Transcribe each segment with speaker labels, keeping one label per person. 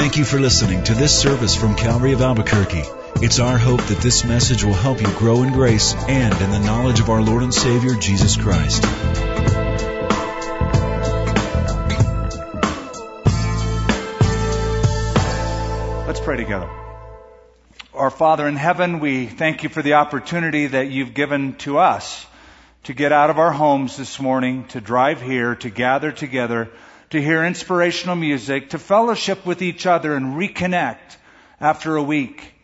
Speaker 1: Thank you for listening to this service from Calvary of Albuquerque. It's our hope that this message will help you grow in grace and in the knowledge of our Lord and Savior, Jesus Christ.
Speaker 2: Let's pray together. Our Father in heaven, we thank you for the opportunity that you've given to us to get out of our homes this morning, to drive here, to gather together to hear inspirational music, to fellowship with each other and reconnect after a week.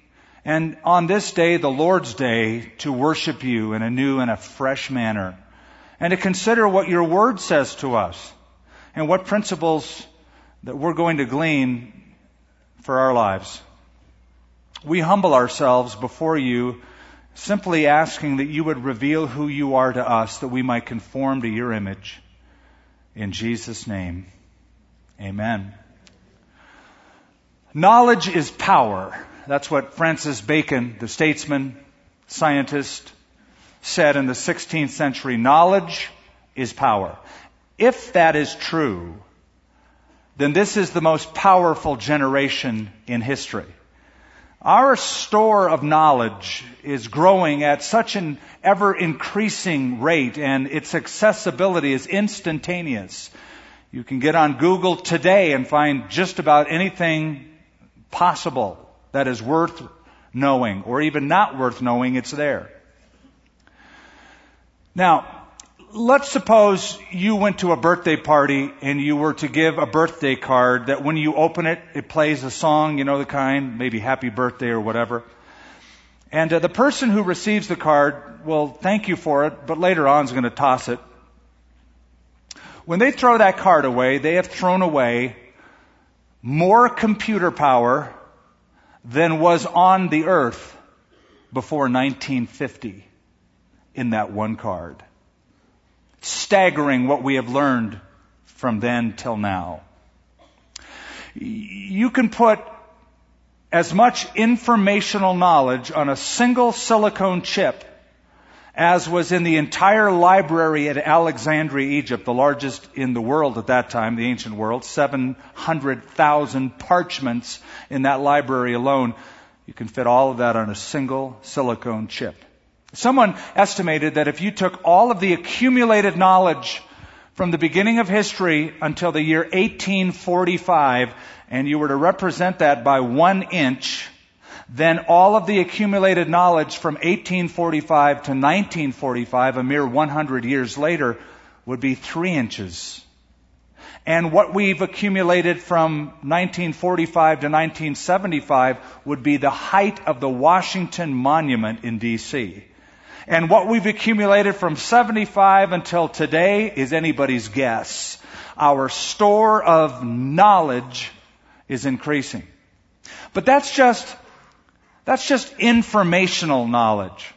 Speaker 2: And on this day, the Lord's Day, to worship you in a new and a fresh manner. And to consider what your word says to us and what principles that we're going to glean for our lives. We humble ourselves before you, simply asking that you would reveal who you are to us, that we might conform to your image. In Jesus' name. Amen. Knowledge is power. That's what Francis Bacon, the statesman, scientist, said in the 16th century. Knowledge is power. If that is true, then this is the most powerful generation in history. Our store of knowledge is growing at such an ever increasing rate and its accessibility is instantaneous. You can get on Google today and find just about anything possible that is worth knowing or even not worth knowing, it's there. Now, let's suppose you went to a birthday party and you were to give a birthday card that when you open it, it plays a song, you know the kind, maybe happy birthday or whatever. And uh, the person who receives the card will thank you for it, but later on is going to toss it when they throw that card away, they have thrown away more computer power than was on the earth before 1950 in that one card. Staggering what we have learned from then till now. You can put as much informational knowledge on a single silicone chip as was in the entire library at Alexandria, Egypt, the largest in the world at that time, the ancient world, 700,000 parchments in that library alone. You can fit all of that on a single silicone chip. Someone estimated that if you took all of the accumulated knowledge from the beginning of history until the year 1845 and you were to represent that by one inch, then all of the accumulated knowledge from 1845 to 1945, a mere 100 years later, would be three inches. And what we've accumulated from 1945 to 1975 would be the height of the Washington Monument in DC. And what we've accumulated from 75 until today is anybody's guess. Our store of knowledge is increasing. But that's just that's just informational knowledge.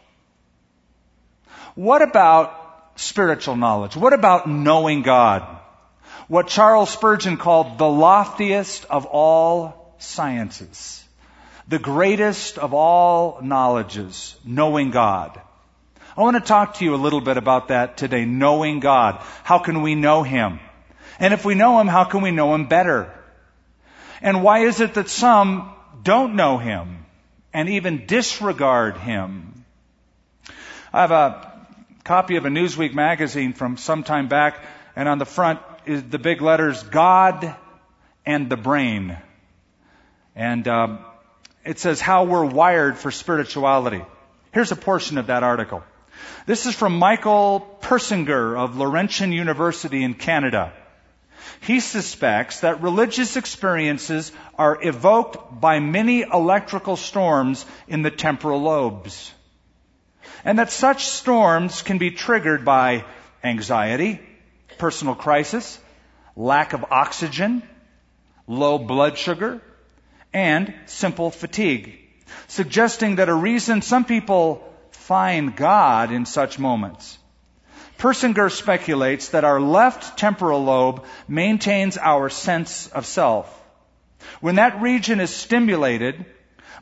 Speaker 2: What about spiritual knowledge? What about knowing God? What Charles Spurgeon called the loftiest of all sciences. The greatest of all knowledges, knowing God. I want to talk to you a little bit about that today, knowing God. How can we know Him? And if we know Him, how can we know Him better? And why is it that some don't know Him? And even disregard him. I have a copy of a Newsweek magazine from some time back, and on the front is the big letters God and the Brain. And um, it says how we're wired for spirituality. Here's a portion of that article. This is from Michael Persinger of Laurentian University in Canada. He suspects that religious experiences are evoked by many electrical storms in the temporal lobes. And that such storms can be triggered by anxiety, personal crisis, lack of oxygen, low blood sugar, and simple fatigue, suggesting that a reason some people find God in such moments Persinger speculates that our left temporal lobe maintains our sense of self. When that region is stimulated,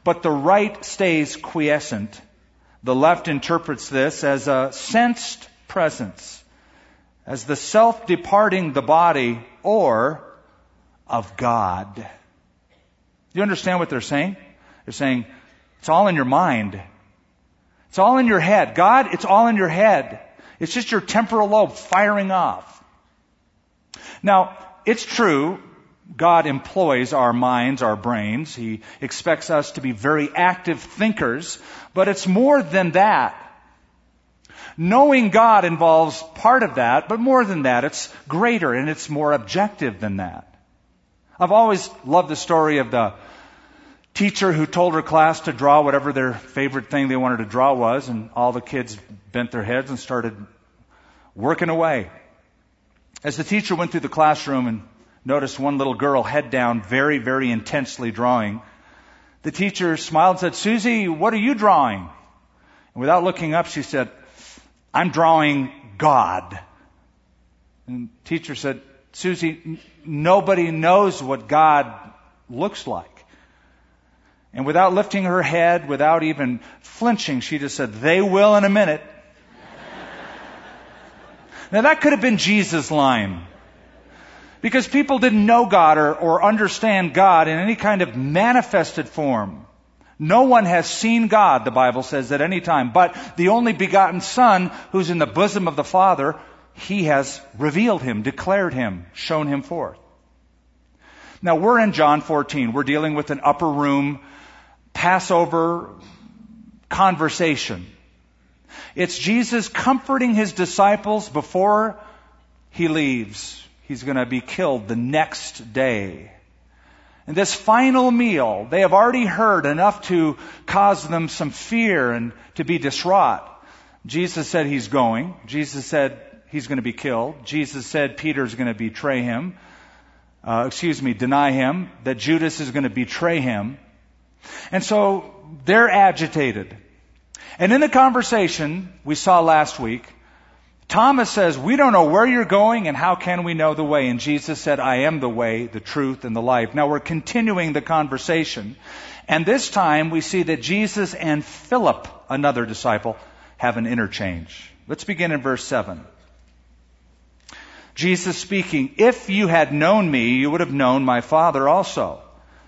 Speaker 2: but the right stays quiescent, the left interprets this as a sensed presence, as the self departing the body or of God. You understand what they're saying? They're saying, it's all in your mind. It's all in your head. God, it's all in your head. It's just your temporal lobe firing off. Now, it's true, God employs our minds, our brains. He expects us to be very active thinkers, but it's more than that. Knowing God involves part of that, but more than that, it's greater and it's more objective than that. I've always loved the story of the teacher who told her class to draw whatever their favorite thing they wanted to draw was, and all the kids bent their heads and started working away. As the teacher went through the classroom and noticed one little girl head down, very, very intensely drawing, the teacher smiled and said, Susie, what are you drawing? And without looking up, she said, I'm drawing God. And the teacher said, Susie, nobody knows what God looks like. And without lifting her head, without even flinching, she just said, they will in a minute. now that could have been Jesus' line. Because people didn't know God or, or understand God in any kind of manifested form. No one has seen God, the Bible says, at any time, but the only begotten Son who's in the bosom of the Father, He has revealed Him, declared Him, shown Him forth. Now we're in John 14. We're dealing with an upper room Passover conversation. It's Jesus comforting his disciples before he leaves. He's going to be killed the next day. And this final meal, they have already heard enough to cause them some fear and to be distraught. Jesus said he's going. Jesus said he's going to be killed. Jesus said Peter's going to betray him. Uh, excuse me, deny him. That Judas is going to betray him. And so they're agitated. And in the conversation we saw last week, Thomas says, We don't know where you're going and how can we know the way? And Jesus said, I am the way, the truth, and the life. Now we're continuing the conversation. And this time we see that Jesus and Philip, another disciple, have an interchange. Let's begin in verse 7. Jesus speaking, If you had known me, you would have known my Father also.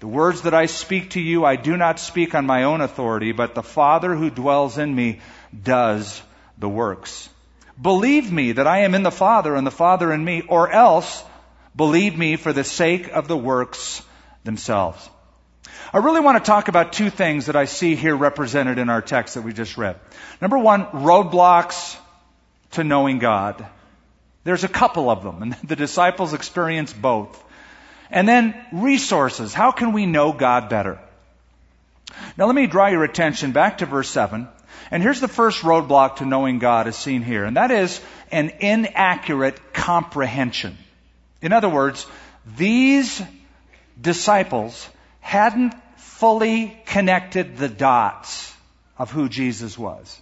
Speaker 2: The words that I speak to you, I do not speak on my own authority, but the Father who dwells in me does the works. Believe me that I am in the Father and the Father in me, or else believe me for the sake of the works themselves. I really want to talk about two things that I see here represented in our text that we just read. Number one, roadblocks to knowing God. There's a couple of them, and the disciples experience both. And then resources. How can we know God better? Now let me draw your attention back to verse 7. And here's the first roadblock to knowing God as seen here, and that is an inaccurate comprehension. In other words, these disciples hadn't fully connected the dots of who Jesus was.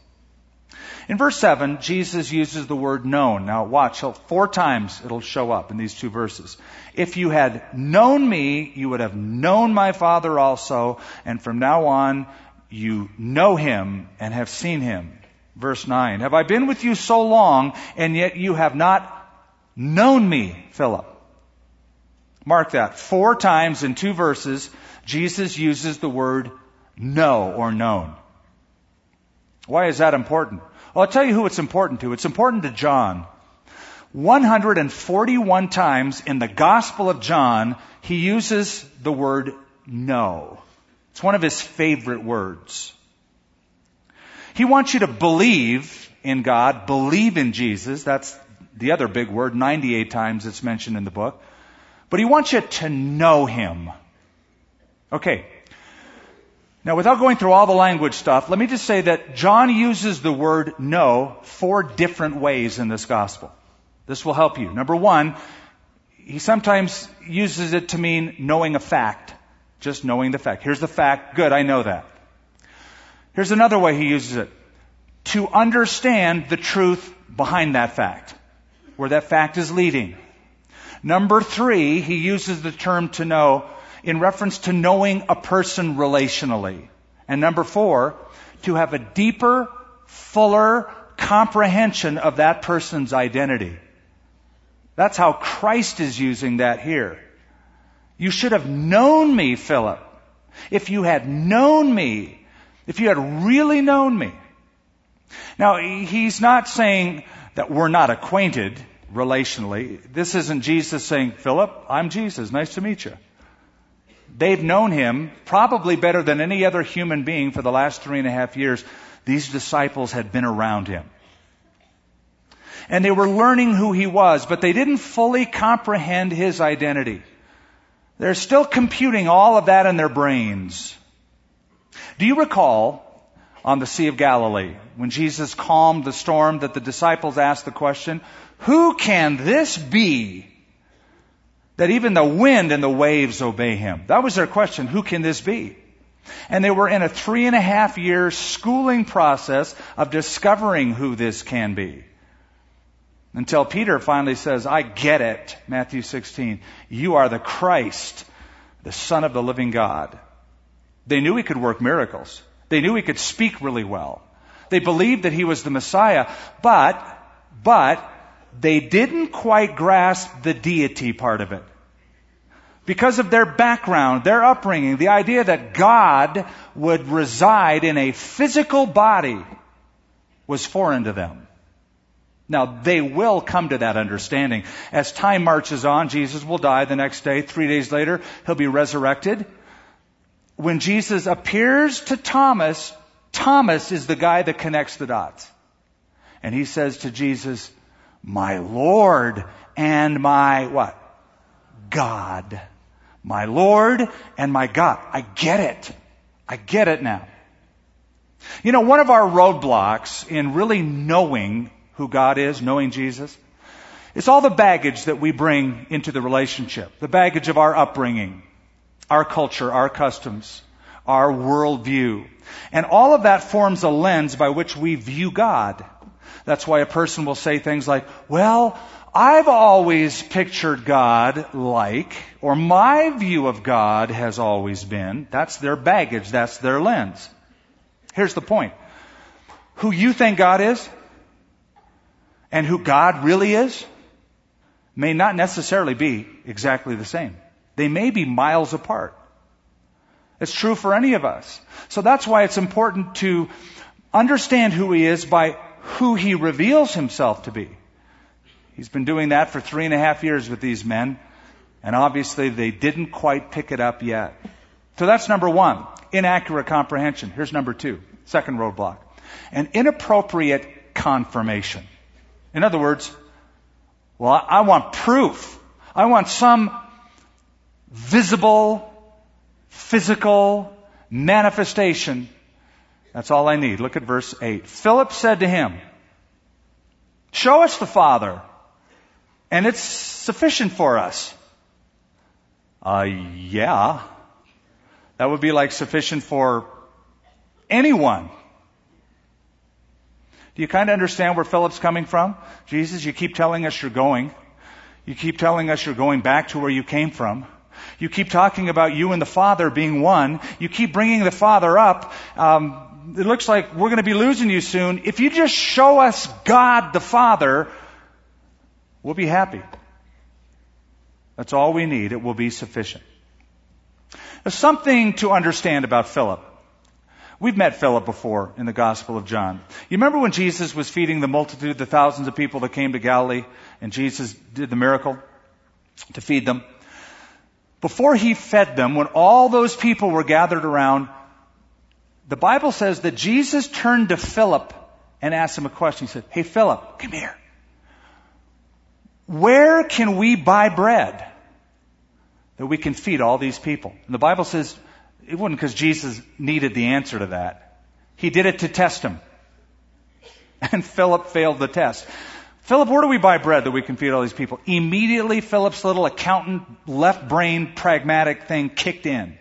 Speaker 2: In verse 7, Jesus uses the word known. Now watch, four times it'll show up in these two verses. If you had known me, you would have known my Father also, and from now on, you know him and have seen him. Verse 9, have I been with you so long, and yet you have not known me, Philip? Mark that. Four times in two verses, Jesus uses the word know or known. Why is that important? Well, I'll tell you who it's important to. It's important to John. 141 times in the Gospel of John, he uses the word know. It's one of his favorite words. He wants you to believe in God, believe in Jesus. That's the other big word, 98 times it's mentioned in the book. But he wants you to know him. Okay, now, without going through all the language stuff, let me just say that John uses the word know four different ways in this gospel. This will help you. Number one, he sometimes uses it to mean knowing a fact. Just knowing the fact. Here's the fact. Good, I know that. Here's another way he uses it. To understand the truth behind that fact. Where that fact is leading. Number three, he uses the term to know in reference to knowing a person relationally. And number four, to have a deeper, fuller comprehension of that person's identity. That's how Christ is using that here. You should have known me, Philip. If you had known me, if you had really known me. Now, he's not saying that we're not acquainted relationally. This isn't Jesus saying, Philip, I'm Jesus. Nice to meet you. They've known him probably better than any other human being for the last three and a half years. These disciples had been around him. And they were learning who he was, but they didn't fully comprehend his identity. They're still computing all of that in their brains. Do you recall on the Sea of Galilee when Jesus calmed the storm that the disciples asked the question, who can this be that even the wind and the waves obey him? That was their question. Who can this be? And they were in a three and a half year schooling process of discovering who this can be. Until Peter finally says, I get it, Matthew 16. You are the Christ, the Son of the living God. They knew he could work miracles. They knew he could speak really well. They believed that he was the Messiah, but, but, they didn't quite grasp the deity part of it. Because of their background, their upbringing, the idea that God would reside in a physical body was foreign to them. Now, they will come to that understanding. As time marches on, Jesus will die the next day. Three days later, he'll be resurrected. When Jesus appears to Thomas, Thomas is the guy that connects the dots. And he says to Jesus, my Lord and my what? God. My Lord and my God. I get it. I get it now. You know, one of our roadblocks in really knowing who God is, knowing Jesus, is all the baggage that we bring into the relationship. The baggage of our upbringing, our culture, our customs, our worldview. And all of that forms a lens by which we view God. That's why a person will say things like, well, I've always pictured God like, or my view of God has always been. That's their baggage. That's their lens. Here's the point. Who you think God is and who God really is may not necessarily be exactly the same. They may be miles apart. It's true for any of us. So that's why it's important to understand who He is by who he reveals himself to be. He's been doing that for three and a half years with these men, and obviously they didn't quite pick it up yet. So that's number one, inaccurate comprehension. Here's number two, second roadblock. An inappropriate confirmation. In other words, well, I want proof. I want some visible, physical manifestation that's all I need. Look at verse 8. Philip said to him, Show us the Father, and it's sufficient for us. Uh, yeah. That would be like sufficient for anyone. Do you kind of understand where Philip's coming from? Jesus, you keep telling us you're going. You keep telling us you're going back to where you came from. You keep talking about you and the Father being one. You keep bringing the Father up. Um, it looks like we're going to be losing you soon. If you just show us God the Father, we'll be happy. That's all we need. It will be sufficient. There's something to understand about Philip. We've met Philip before in the Gospel of John. You remember when Jesus was feeding the multitude, the thousands of people that came to Galilee, and Jesus did the miracle to feed them? Before he fed them, when all those people were gathered around, the Bible says that Jesus turned to Philip and asked him a question. He said, Hey, Philip, come here. Where can we buy bread that we can feed all these people? And the Bible says it wasn't because Jesus needed the answer to that. He did it to test him. And Philip failed the test. Philip, where do we buy bread that we can feed all these people? Immediately, Philip's little accountant, left brain, pragmatic thing kicked in.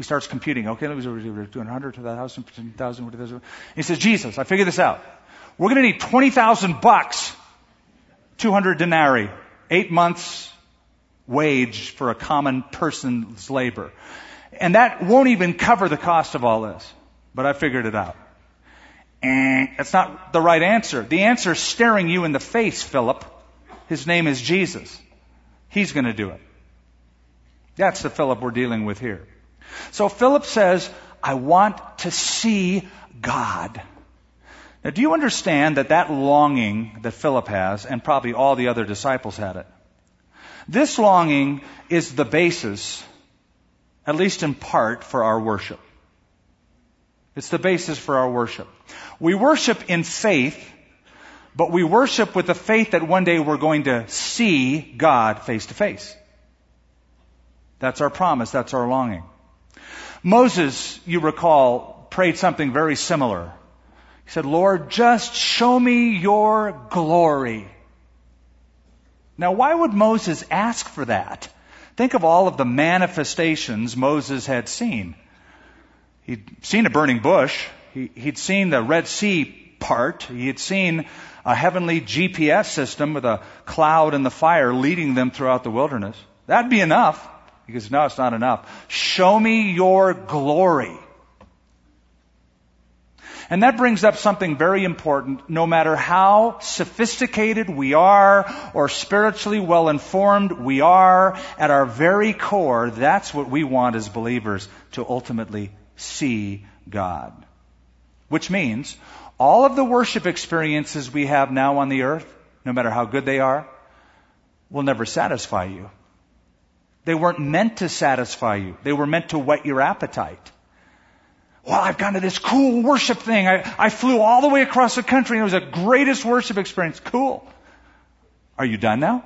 Speaker 2: He starts computing. Okay, let me do 200, 2,000, 10,000, He says, Jesus, I figured this out. We're going to need 20,000 bucks, 200 denarii, eight months wage for a common person's labor. And that won't even cover the cost of all this. But I figured it out. And that's not the right answer. The answer is staring you in the face, Philip. His name is Jesus. He's going to do it. That's the Philip we're dealing with here. So Philip says, I want to see God. Now, do you understand that that longing that Philip has, and probably all the other disciples had it, this longing is the basis, at least in part, for our worship. It's the basis for our worship. We worship in faith, but we worship with the faith that one day we're going to see God face to face. That's our promise. That's our longing. Moses, you recall, prayed something very similar. He said, Lord, just show me your glory. Now, why would Moses ask for that? Think of all of the manifestations Moses had seen. He'd seen a burning bush. He, would seen the Red Sea part. He had seen a heavenly GPS system with a cloud and the fire leading them throughout the wilderness. That'd be enough. Because no, it's not enough. Show me your glory. And that brings up something very important. No matter how sophisticated we are or spiritually well informed we are, at our very core, that's what we want as believers to ultimately see God. Which means all of the worship experiences we have now on the earth, no matter how good they are, will never satisfy you. They weren't meant to satisfy you. They were meant to whet your appetite. Well, I've gone to this cool worship thing. I, I flew all the way across the country and it was the greatest worship experience. Cool. Are you done now?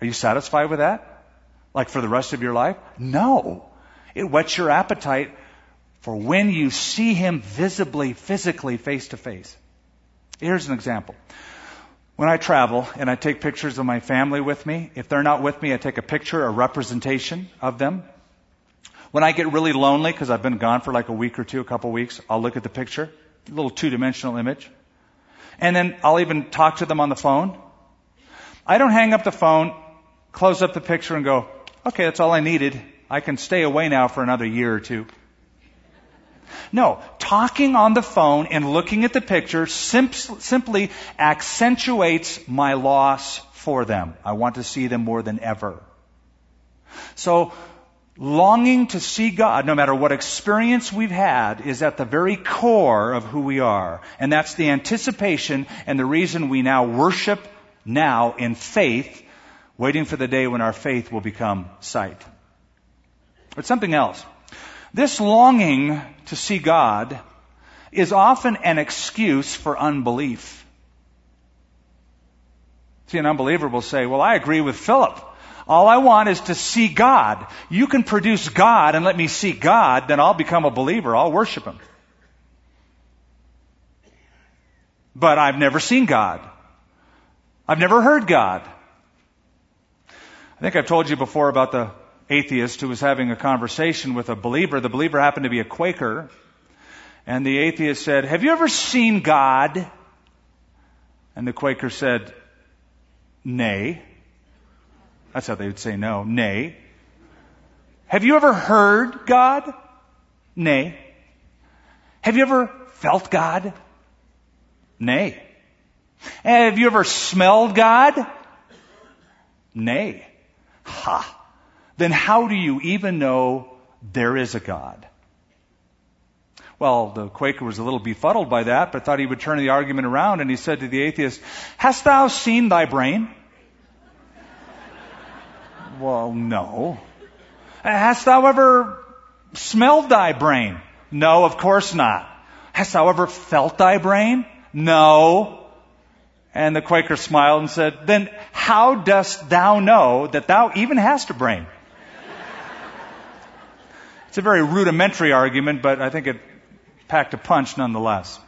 Speaker 2: Are you satisfied with that? Like for the rest of your life? No. It whets your appetite for when you see Him visibly, physically, face to face. Here's an example. When I travel and I take pictures of my family with me, if they're not with me, I take a picture, a representation of them. When I get really lonely, because I've been gone for like a week or two, a couple weeks, I'll look at the picture, a little two-dimensional image. And then I'll even talk to them on the phone. I don't hang up the phone, close up the picture and go, okay, that's all I needed. I can stay away now for another year or two. No, talking on the phone and looking at the picture sim- simply accentuates my loss for them. I want to see them more than ever. So, longing to see God, no matter what experience we've had, is at the very core of who we are. And that's the anticipation and the reason we now worship now in faith, waiting for the day when our faith will become sight. But something else. This longing to see God is often an excuse for unbelief. See, an unbeliever will say, well, I agree with Philip. All I want is to see God. You can produce God and let me see God, then I'll become a believer. I'll worship Him. But I've never seen God. I've never heard God. I think I've told you before about the atheist who was having a conversation with a believer. The believer happened to be a Quaker. And the atheist said, Have you ever seen God? And the Quaker said, Nay. That's how they would say no. Nay. Have you ever heard God? Nay. Have you ever felt God? Nay. Have you ever smelled God? Nay. Ha then how do you even know there is a God? Well, the Quaker was a little befuddled by that, but thought he would turn the argument around, and he said to the atheist, Hast thou seen thy brain? well, no. Uh, hast thou ever smelled thy brain? No, of course not. Hast thou ever felt thy brain? No. And the Quaker smiled and said, Then how dost thou know that thou even hast a brain? It's a very rudimentary argument, but I think it packed a punch nonetheless.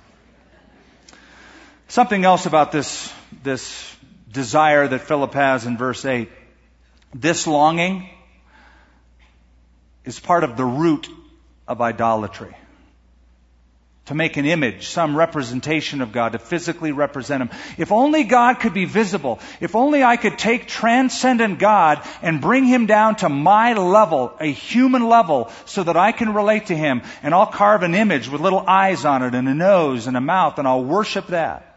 Speaker 2: Something else about this, this desire that Philip has in verse 8. This longing is part of the root of idolatry. To make an image, some representation of God, to physically represent Him. If only God could be visible, if only I could take transcendent God and bring Him down to my level, a human level, so that I can relate to Him, and I'll carve an image with little eyes on it and a nose and a mouth, and I'll worship that.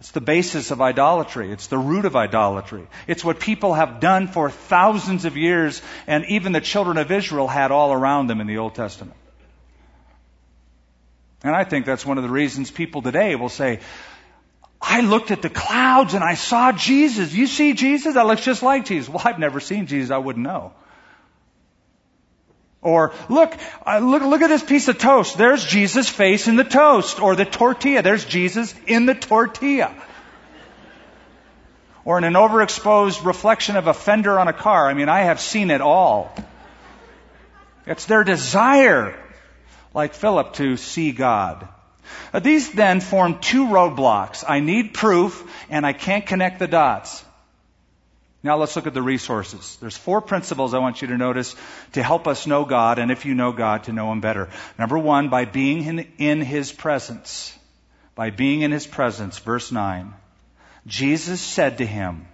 Speaker 2: It's the basis of idolatry. It's the root of idolatry. It's what people have done for thousands of years, and even the children of Israel had all around them in the Old Testament. And I think that's one of the reasons people today will say, I looked at the clouds and I saw Jesus. You see Jesus? That looks just like Jesus. Well, I've never seen Jesus. I wouldn't know. Or look, uh, look, look at this piece of toast. There's Jesus' face in the toast. Or the tortilla. There's Jesus in the tortilla. Or in an overexposed reflection of a fender on a car. I mean, I have seen it all. It's their desire, like Philip, to see God. Uh, these then form two roadblocks. I need proof and I can't connect the dots. Now let's look at the resources. There's four principles I want you to notice to help us know God, and if you know God, to know Him better. Number one, by being in, in His presence. By being in His presence. Verse 9. Jesus said to him,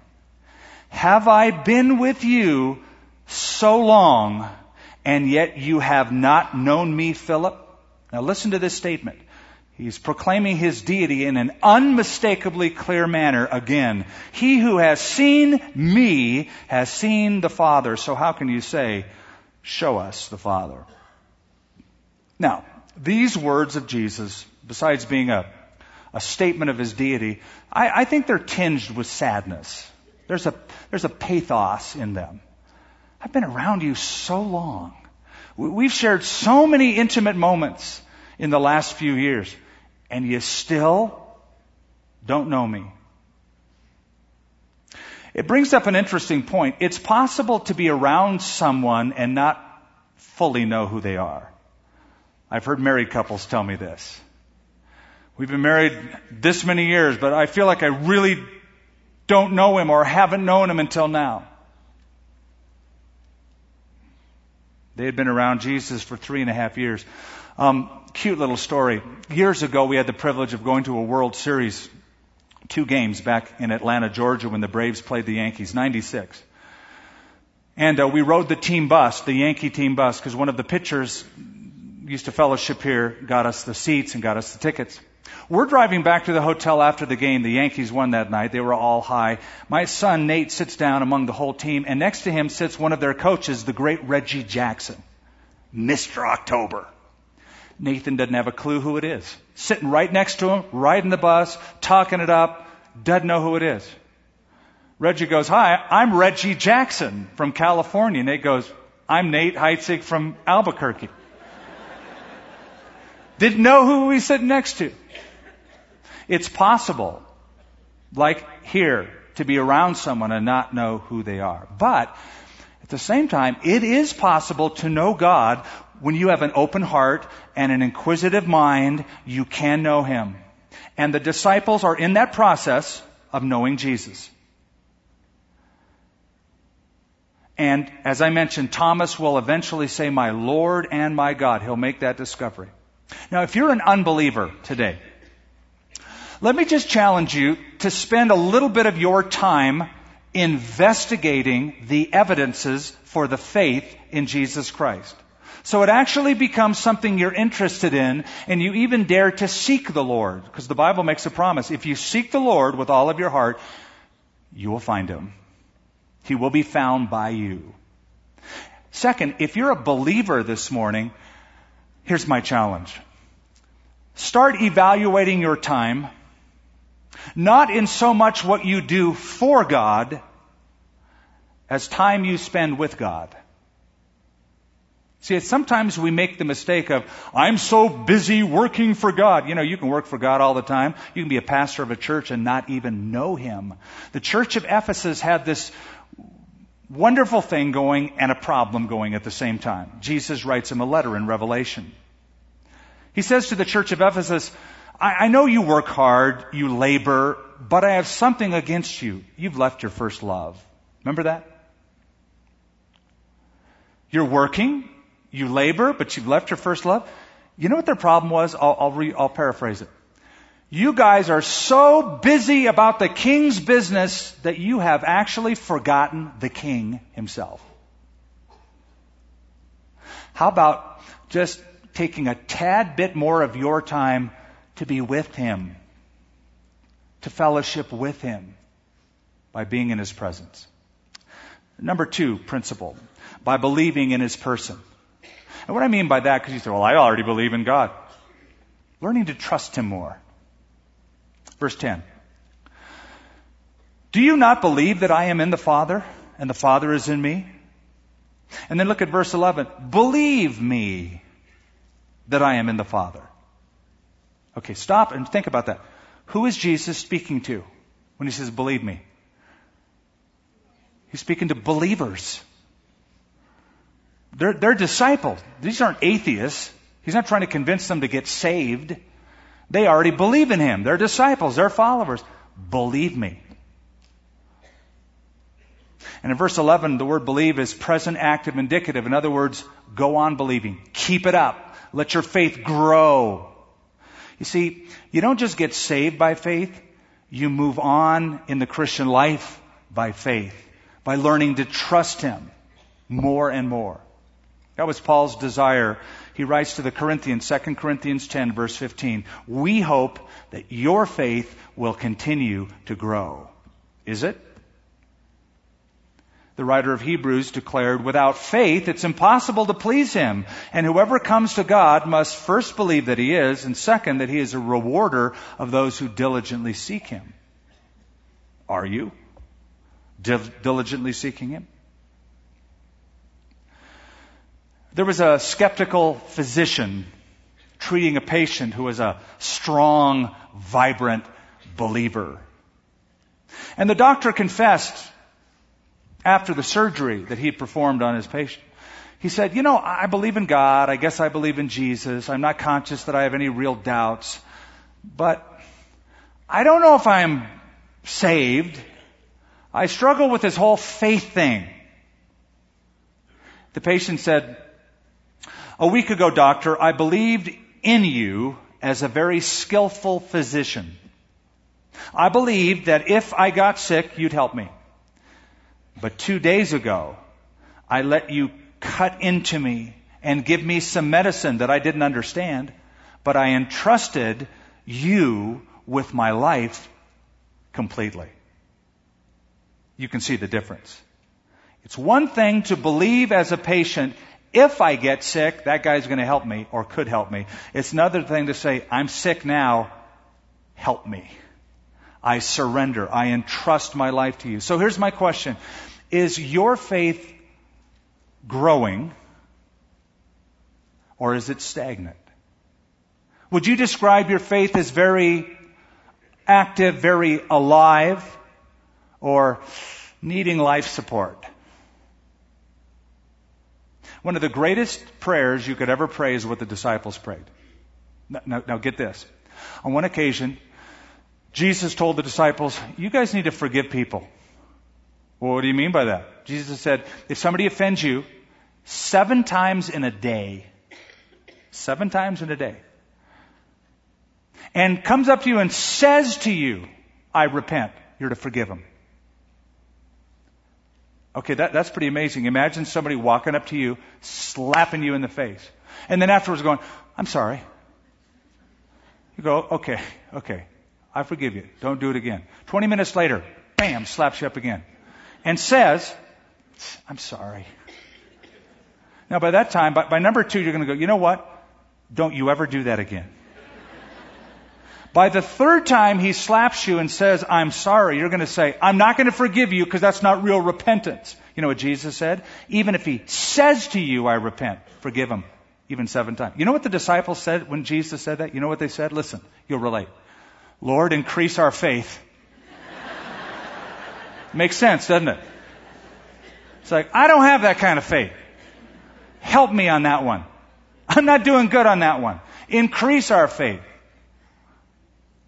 Speaker 2: Have I been with you so long, and yet you have not known me, Philip? Now listen to this statement. He's proclaiming his deity in an unmistakably clear manner again. He who has seen me has seen the Father. So how can you say, show us the Father? Now, these words of Jesus, besides being a, a statement of his deity, I, I think they're tinged with sadness. There's a, there's a pathos in them. I've been around you so long. We've shared so many intimate moments in the last few years and you still don't know me. It brings up an interesting point. It's possible to be around someone and not fully know who they are. I've heard married couples tell me this. We've been married this many years, but I feel like I really don't know him or haven't known him until now. They had been around Jesus for three and a half years. Um, cute little story. Years ago, we had the privilege of going to a World Series, two games back in Atlanta, Georgia, when the Braves played the Yankees, 96. And uh, we rode the team bus, the Yankee team bus, because one of the pitchers used to fellowship here, got us the seats and got us the tickets. We're driving back to the hotel after the game. The Yankees won that night. They were all high. My son Nate sits down among the whole team, and next to him sits one of their coaches, the great Reggie Jackson, Mr. October. Nathan doesn't have a clue who it is. Sitting right next to him, riding the bus, talking it up, doesn't know who it is. Reggie goes, Hi, I'm Reggie Jackson from California. Nate goes, I'm Nate Heitzig from Albuquerque. Didn't know who he's sitting next to. It's possible, like here, to be around someone and not know who they are. But at the same time, it is possible to know God when you have an open heart and an inquisitive mind, you can know Him. And the disciples are in that process of knowing Jesus. And as I mentioned, Thomas will eventually say, My Lord and my God. He'll make that discovery. Now, if you're an unbeliever today, let me just challenge you to spend a little bit of your time investigating the evidences for the faith in Jesus Christ. So it actually becomes something you're interested in, and you even dare to seek the Lord. Because the Bible makes a promise. If you seek the Lord with all of your heart, you will find him. He will be found by you. Second, if you're a believer this morning, here's my challenge. Start evaluating your time, not in so much what you do for God, as time you spend with God. See, sometimes we make the mistake of, I'm so busy working for God. You know, you can work for God all the time. You can be a pastor of a church and not even know Him. The church of Ephesus had this wonderful thing going and a problem going at the same time. Jesus writes him a letter in Revelation. He says to the church of Ephesus, I, I know you work hard, you labor, but I have something against you. You've left your first love. Remember that? You're working, you labor, but you've left your first love. You know what their problem was? I'll, I'll, re, I'll paraphrase it. You guys are so busy about the king's business that you have actually forgotten the king himself. How about just taking a tad bit more of your time to be with him, to fellowship with him by being in his presence? Number two principle, by believing in his person. And what I mean by that, because you say, well, I already believe in God. Learning to trust him more. Verse 10. Do you not believe that I am in the Father and the Father is in me? And then look at verse 11. Believe me that I am in the Father. Okay, stop and think about that. Who is Jesus speaking to when he says, believe me? He's speaking to believers. They're, they're disciples. These aren't atheists. He's not trying to convince them to get saved. They already believe in him. They're disciples. They're followers. Believe me. And in verse 11, the word believe is present, active, indicative. In other words, go on believing. Keep it up. Let your faith grow. You see, you don't just get saved by faith. You move on in the Christian life by faith, by learning to trust Him more and more. That was Paul's desire. He writes to the Corinthians, 2 Corinthians 10 verse 15, we hope that your faith will continue to grow. Is it? The writer of Hebrews declared, without faith it's impossible to please him. And whoever comes to God must first believe that he is, and second, that he is a rewarder of those who diligently seek him. Are you diligently seeking him? There was a skeptical physician treating a patient who was a strong, vibrant believer. And the doctor confessed after the surgery that he had performed on his patient. He said, You know, I believe in God. I guess I believe in Jesus. I'm not conscious that I have any real doubts. But I don't know if I'm saved. I struggle with this whole faith thing. The patient said, a week ago, doctor, I believed in you as a very skillful physician. I believed that if I got sick, you'd help me. But two days ago, I let you cut into me and give me some medicine that I didn't understand, but I entrusted you with my life completely. You can see the difference. It's one thing to believe as a patient if I get sick, that guy's going to help me or could help me. It's another thing to say, I'm sick now, help me. I surrender. I entrust my life to you. So here's my question. Is your faith growing or is it stagnant? Would you describe your faith as very active, very alive, or needing life support? One of the greatest prayers you could ever pray is what the disciples prayed. Now, now, now get this. On one occasion, Jesus told the disciples, you guys need to forgive people. Well, what do you mean by that? Jesus said, if somebody offends you seven times in a day, seven times in a day, and comes up to you and says to you, I repent, you're to forgive them. Okay, that, that's pretty amazing. Imagine somebody walking up to you, slapping you in the face, and then afterwards going, I'm sorry. You go, okay, okay, I forgive you. Don't do it again. 20 minutes later, bam, slaps you up again. And says, I'm sorry. Now by that time, by, by number two, you're going to go, you know what? Don't you ever do that again. By the third time he slaps you and says, I'm sorry, you're going to say, I'm not going to forgive you because that's not real repentance. You know what Jesus said? Even if he says to you, I repent, forgive him, even seven times. You know what the disciples said when Jesus said that? You know what they said? Listen, you'll relate. Lord, increase our faith. Makes sense, doesn't it? It's like, I don't have that kind of faith. Help me on that one. I'm not doing good on that one. Increase our faith.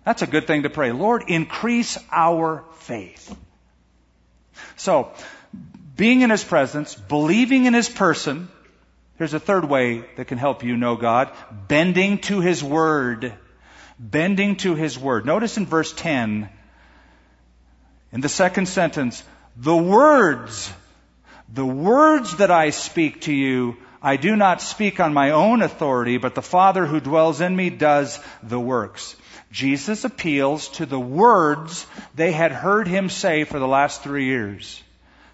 Speaker 2: That's a good thing to pray. Lord, increase our faith. So, being in His presence, believing in His person. Here's a third way that can help you know God. Bending to His Word. Bending to His Word. Notice in verse 10, in the second sentence, the words, the words that I speak to you, I do not speak on my own authority, but the Father who dwells in me does the works. Jesus appeals to the words they had heard him say for the last three years.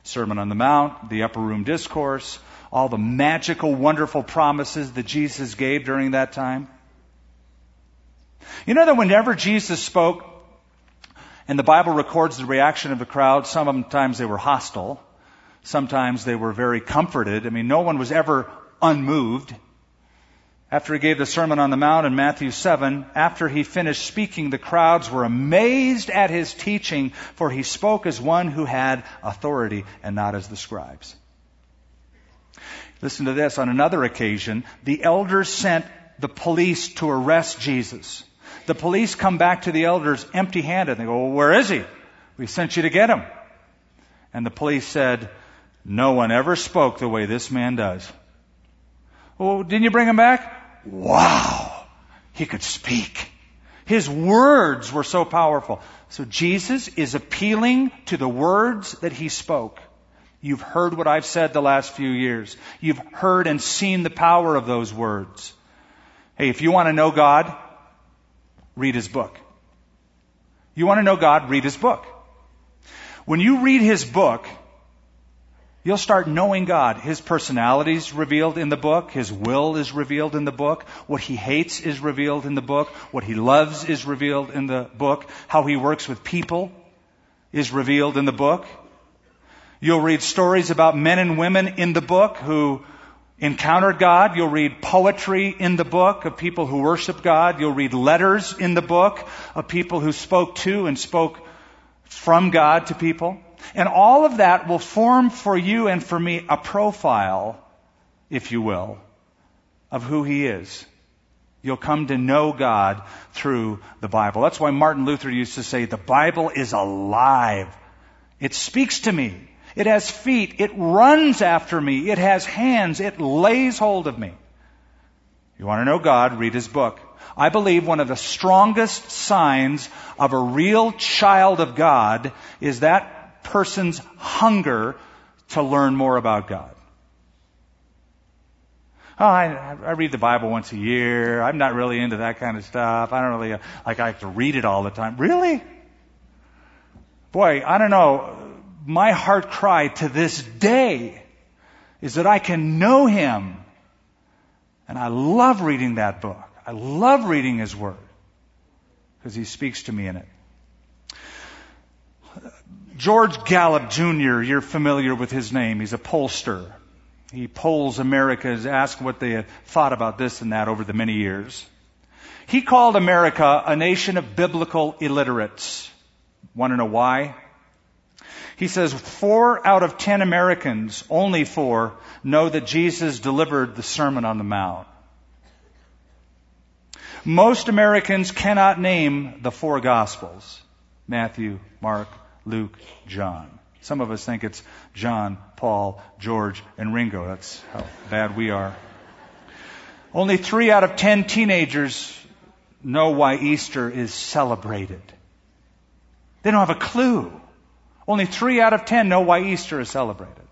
Speaker 2: Sermon on the Mount, the Upper Room Discourse, all the magical, wonderful promises that Jesus gave during that time. You know that whenever Jesus spoke, and the Bible records the reaction of the crowd, sometimes they were hostile, sometimes they were very comforted. I mean, no one was ever unmoved after he gave the Sermon on the Mount in Matthew 7, after he finished speaking, the crowds were amazed at his teaching, for he spoke as one who had authority and not as the scribes. Listen to this. On another occasion, the elders sent the police to arrest Jesus. The police come back to the elders empty handed. They go, well, where is he? We sent you to get him. And the police said, no one ever spoke the way this man does. Well, didn't you bring him back? Wow, he could speak. His words were so powerful. So Jesus is appealing to the words that he spoke. You've heard what I've said the last few years. You've heard and seen the power of those words. Hey, if you want to know God, read his book. You want to know God, read his book. When you read his book, You'll start knowing God. His personality is revealed in the book. His will is revealed in the book. What he hates is revealed in the book. What he loves is revealed in the book. How he works with people is revealed in the book. You'll read stories about men and women in the book who encountered God. You'll read poetry in the book of people who worship God. You'll read letters in the book of people who spoke to and spoke from God to people. And all of that will form for you and for me a profile, if you will, of who He is. You'll come to know God through the Bible. That's why Martin Luther used to say, the Bible is alive. It speaks to me. It has feet. It runs after me. It has hands. It lays hold of me. You want to know God? Read His book. I believe one of the strongest signs of a real child of God is that person's hunger to learn more about God. Oh, I, I read the Bible once a year. I'm not really into that kind of stuff. I don't really, like, I have to read it all the time. Really? Boy, I don't know. My heart cry to this day is that I can know Him. And I love reading that book. I love reading His Word because He speaks to me in it. George Gallup Jr., you're familiar with his name. He's a pollster. He polls Americans, asks what they thought about this and that over the many years. He called America a nation of biblical illiterates. Want to know why? He says four out of ten Americans, only four, know that Jesus delivered the Sermon on the Mount. Most Americans cannot name the four Gospels Matthew, Mark, Luke, John. Some of us think it's John, Paul, George, and Ringo. That's how bad we are. Only three out of ten teenagers know why Easter is celebrated. They don't have a clue. Only three out of ten know why Easter is celebrated.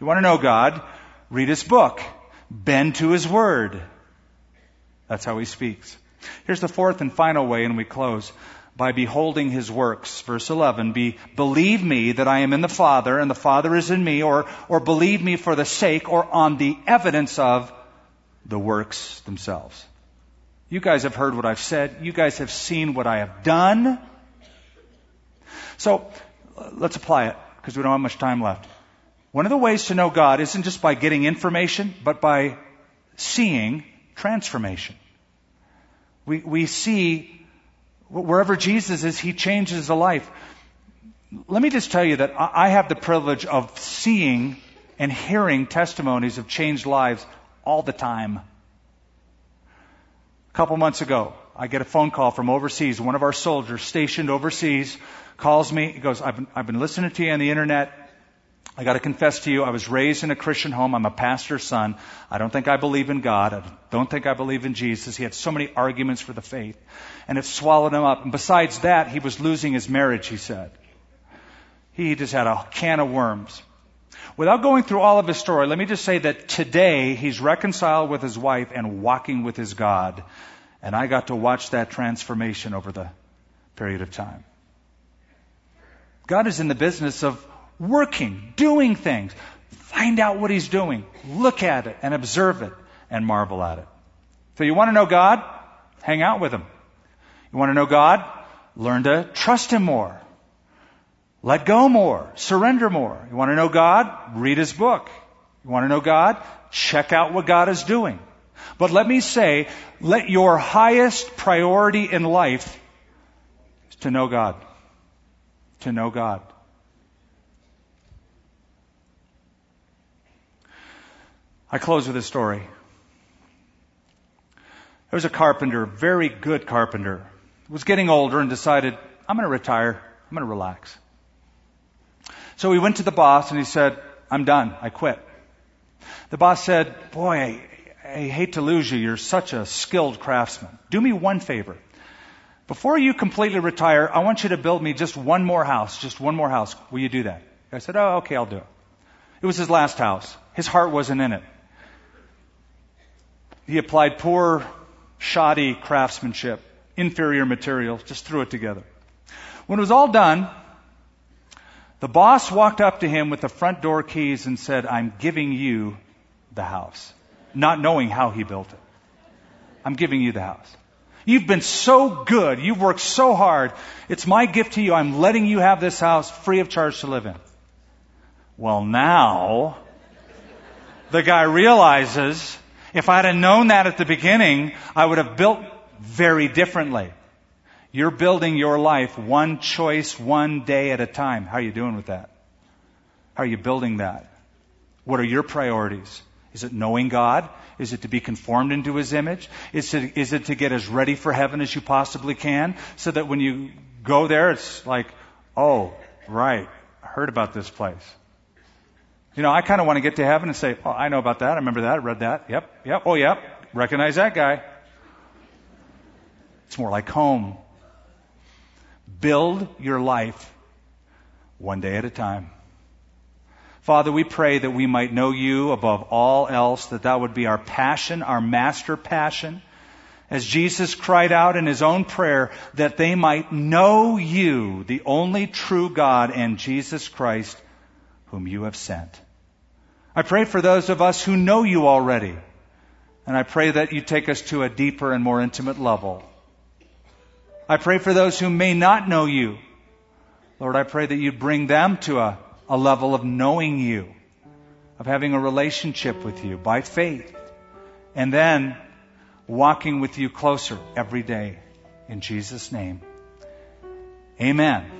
Speaker 2: You want to know God? Read His book. Bend to His Word. That's how He speaks. Here's the fourth and final way, and we close by beholding his works. Verse 11, be, believe me that I am in the Father and the Father is in me, or, or believe me for the sake or on the evidence of the works themselves. You guys have heard what I've said. You guys have seen what I have done. So, let's apply it, because we don't have much time left. One of the ways to know God isn't just by getting information, but by seeing transformation. We, we see Wherever Jesus is, He changes a life. Let me just tell you that I have the privilege of seeing and hearing testimonies of changed lives all the time. A couple months ago, I get a phone call from overseas. One of our soldiers stationed overseas calls me. He goes, I've been, I've been listening to you on the internet. I got to confess to you, I was raised in a Christian home. I'm a pastor's son. I don't think I believe in God. I don't think I believe in Jesus. He had so many arguments for the faith, and it swallowed him up. And besides that, he was losing his marriage, he said. He just had a can of worms. Without going through all of his story, let me just say that today he's reconciled with his wife and walking with his God. And I got to watch that transformation over the period of time. God is in the business of working, doing things. Find out what He's doing. Look at it and observe it and marvel at it. So you want to know God? Hang out with Him. You want to know God? Learn to trust Him more. Let go more. Surrender more. You want to know God? Read His book. You want to know God? Check out what God is doing. But let me say, let your highest priority in life is to know God. To know God. I close with a story. There was a carpenter, very good carpenter, was getting older and decided, I'm going to retire. I'm going to relax. So he went to the boss and he said, I'm done. I quit. The boss said, boy, I, I hate to lose you. You're such a skilled craftsman. Do me one favor. Before you completely retire, I want you to build me just one more house, just one more house. Will you do that? I said, oh, okay, I'll do it. It was his last house. His heart wasn't in it. He applied poor, shoddy craftsmanship, inferior materials, just threw it together. When it was all done, the boss walked up to him with the front door keys and said, I'm giving you the house, not knowing how he built it. I'm giving you the house. You've been so good. You've worked so hard. It's my gift to you. I'm letting you have this house free of charge to live in. Well, now, the guy realizes if I'd have known that at the beginning, I would have built very differently. You're building your life one choice, one day at a time. How are you doing with that? How are you building that? What are your priorities? Is it knowing God? Is it to be conformed into His image? Is it, is it to get as ready for heaven as you possibly can so that when you go there, it's like, oh, right, I heard about this place. You know, I kind of want to get to heaven and say, oh, I know about that. I remember that. I read that. Yep. Yep. Oh, yep. Recognize that guy. It's more like home. Build your life one day at a time. Father, we pray that we might know you above all else, that that would be our passion, our master passion. As Jesus cried out in his own prayer, that they might know you, the only true God, and Jesus Christ, whom you have sent. I pray for those of us who know you already, and I pray that you take us to a deeper and more intimate level. I pray for those who may not know you. Lord, I pray that you bring them to a, a level of knowing you, of having a relationship with you by faith, and then walking with you closer every day. In Jesus' name. Amen.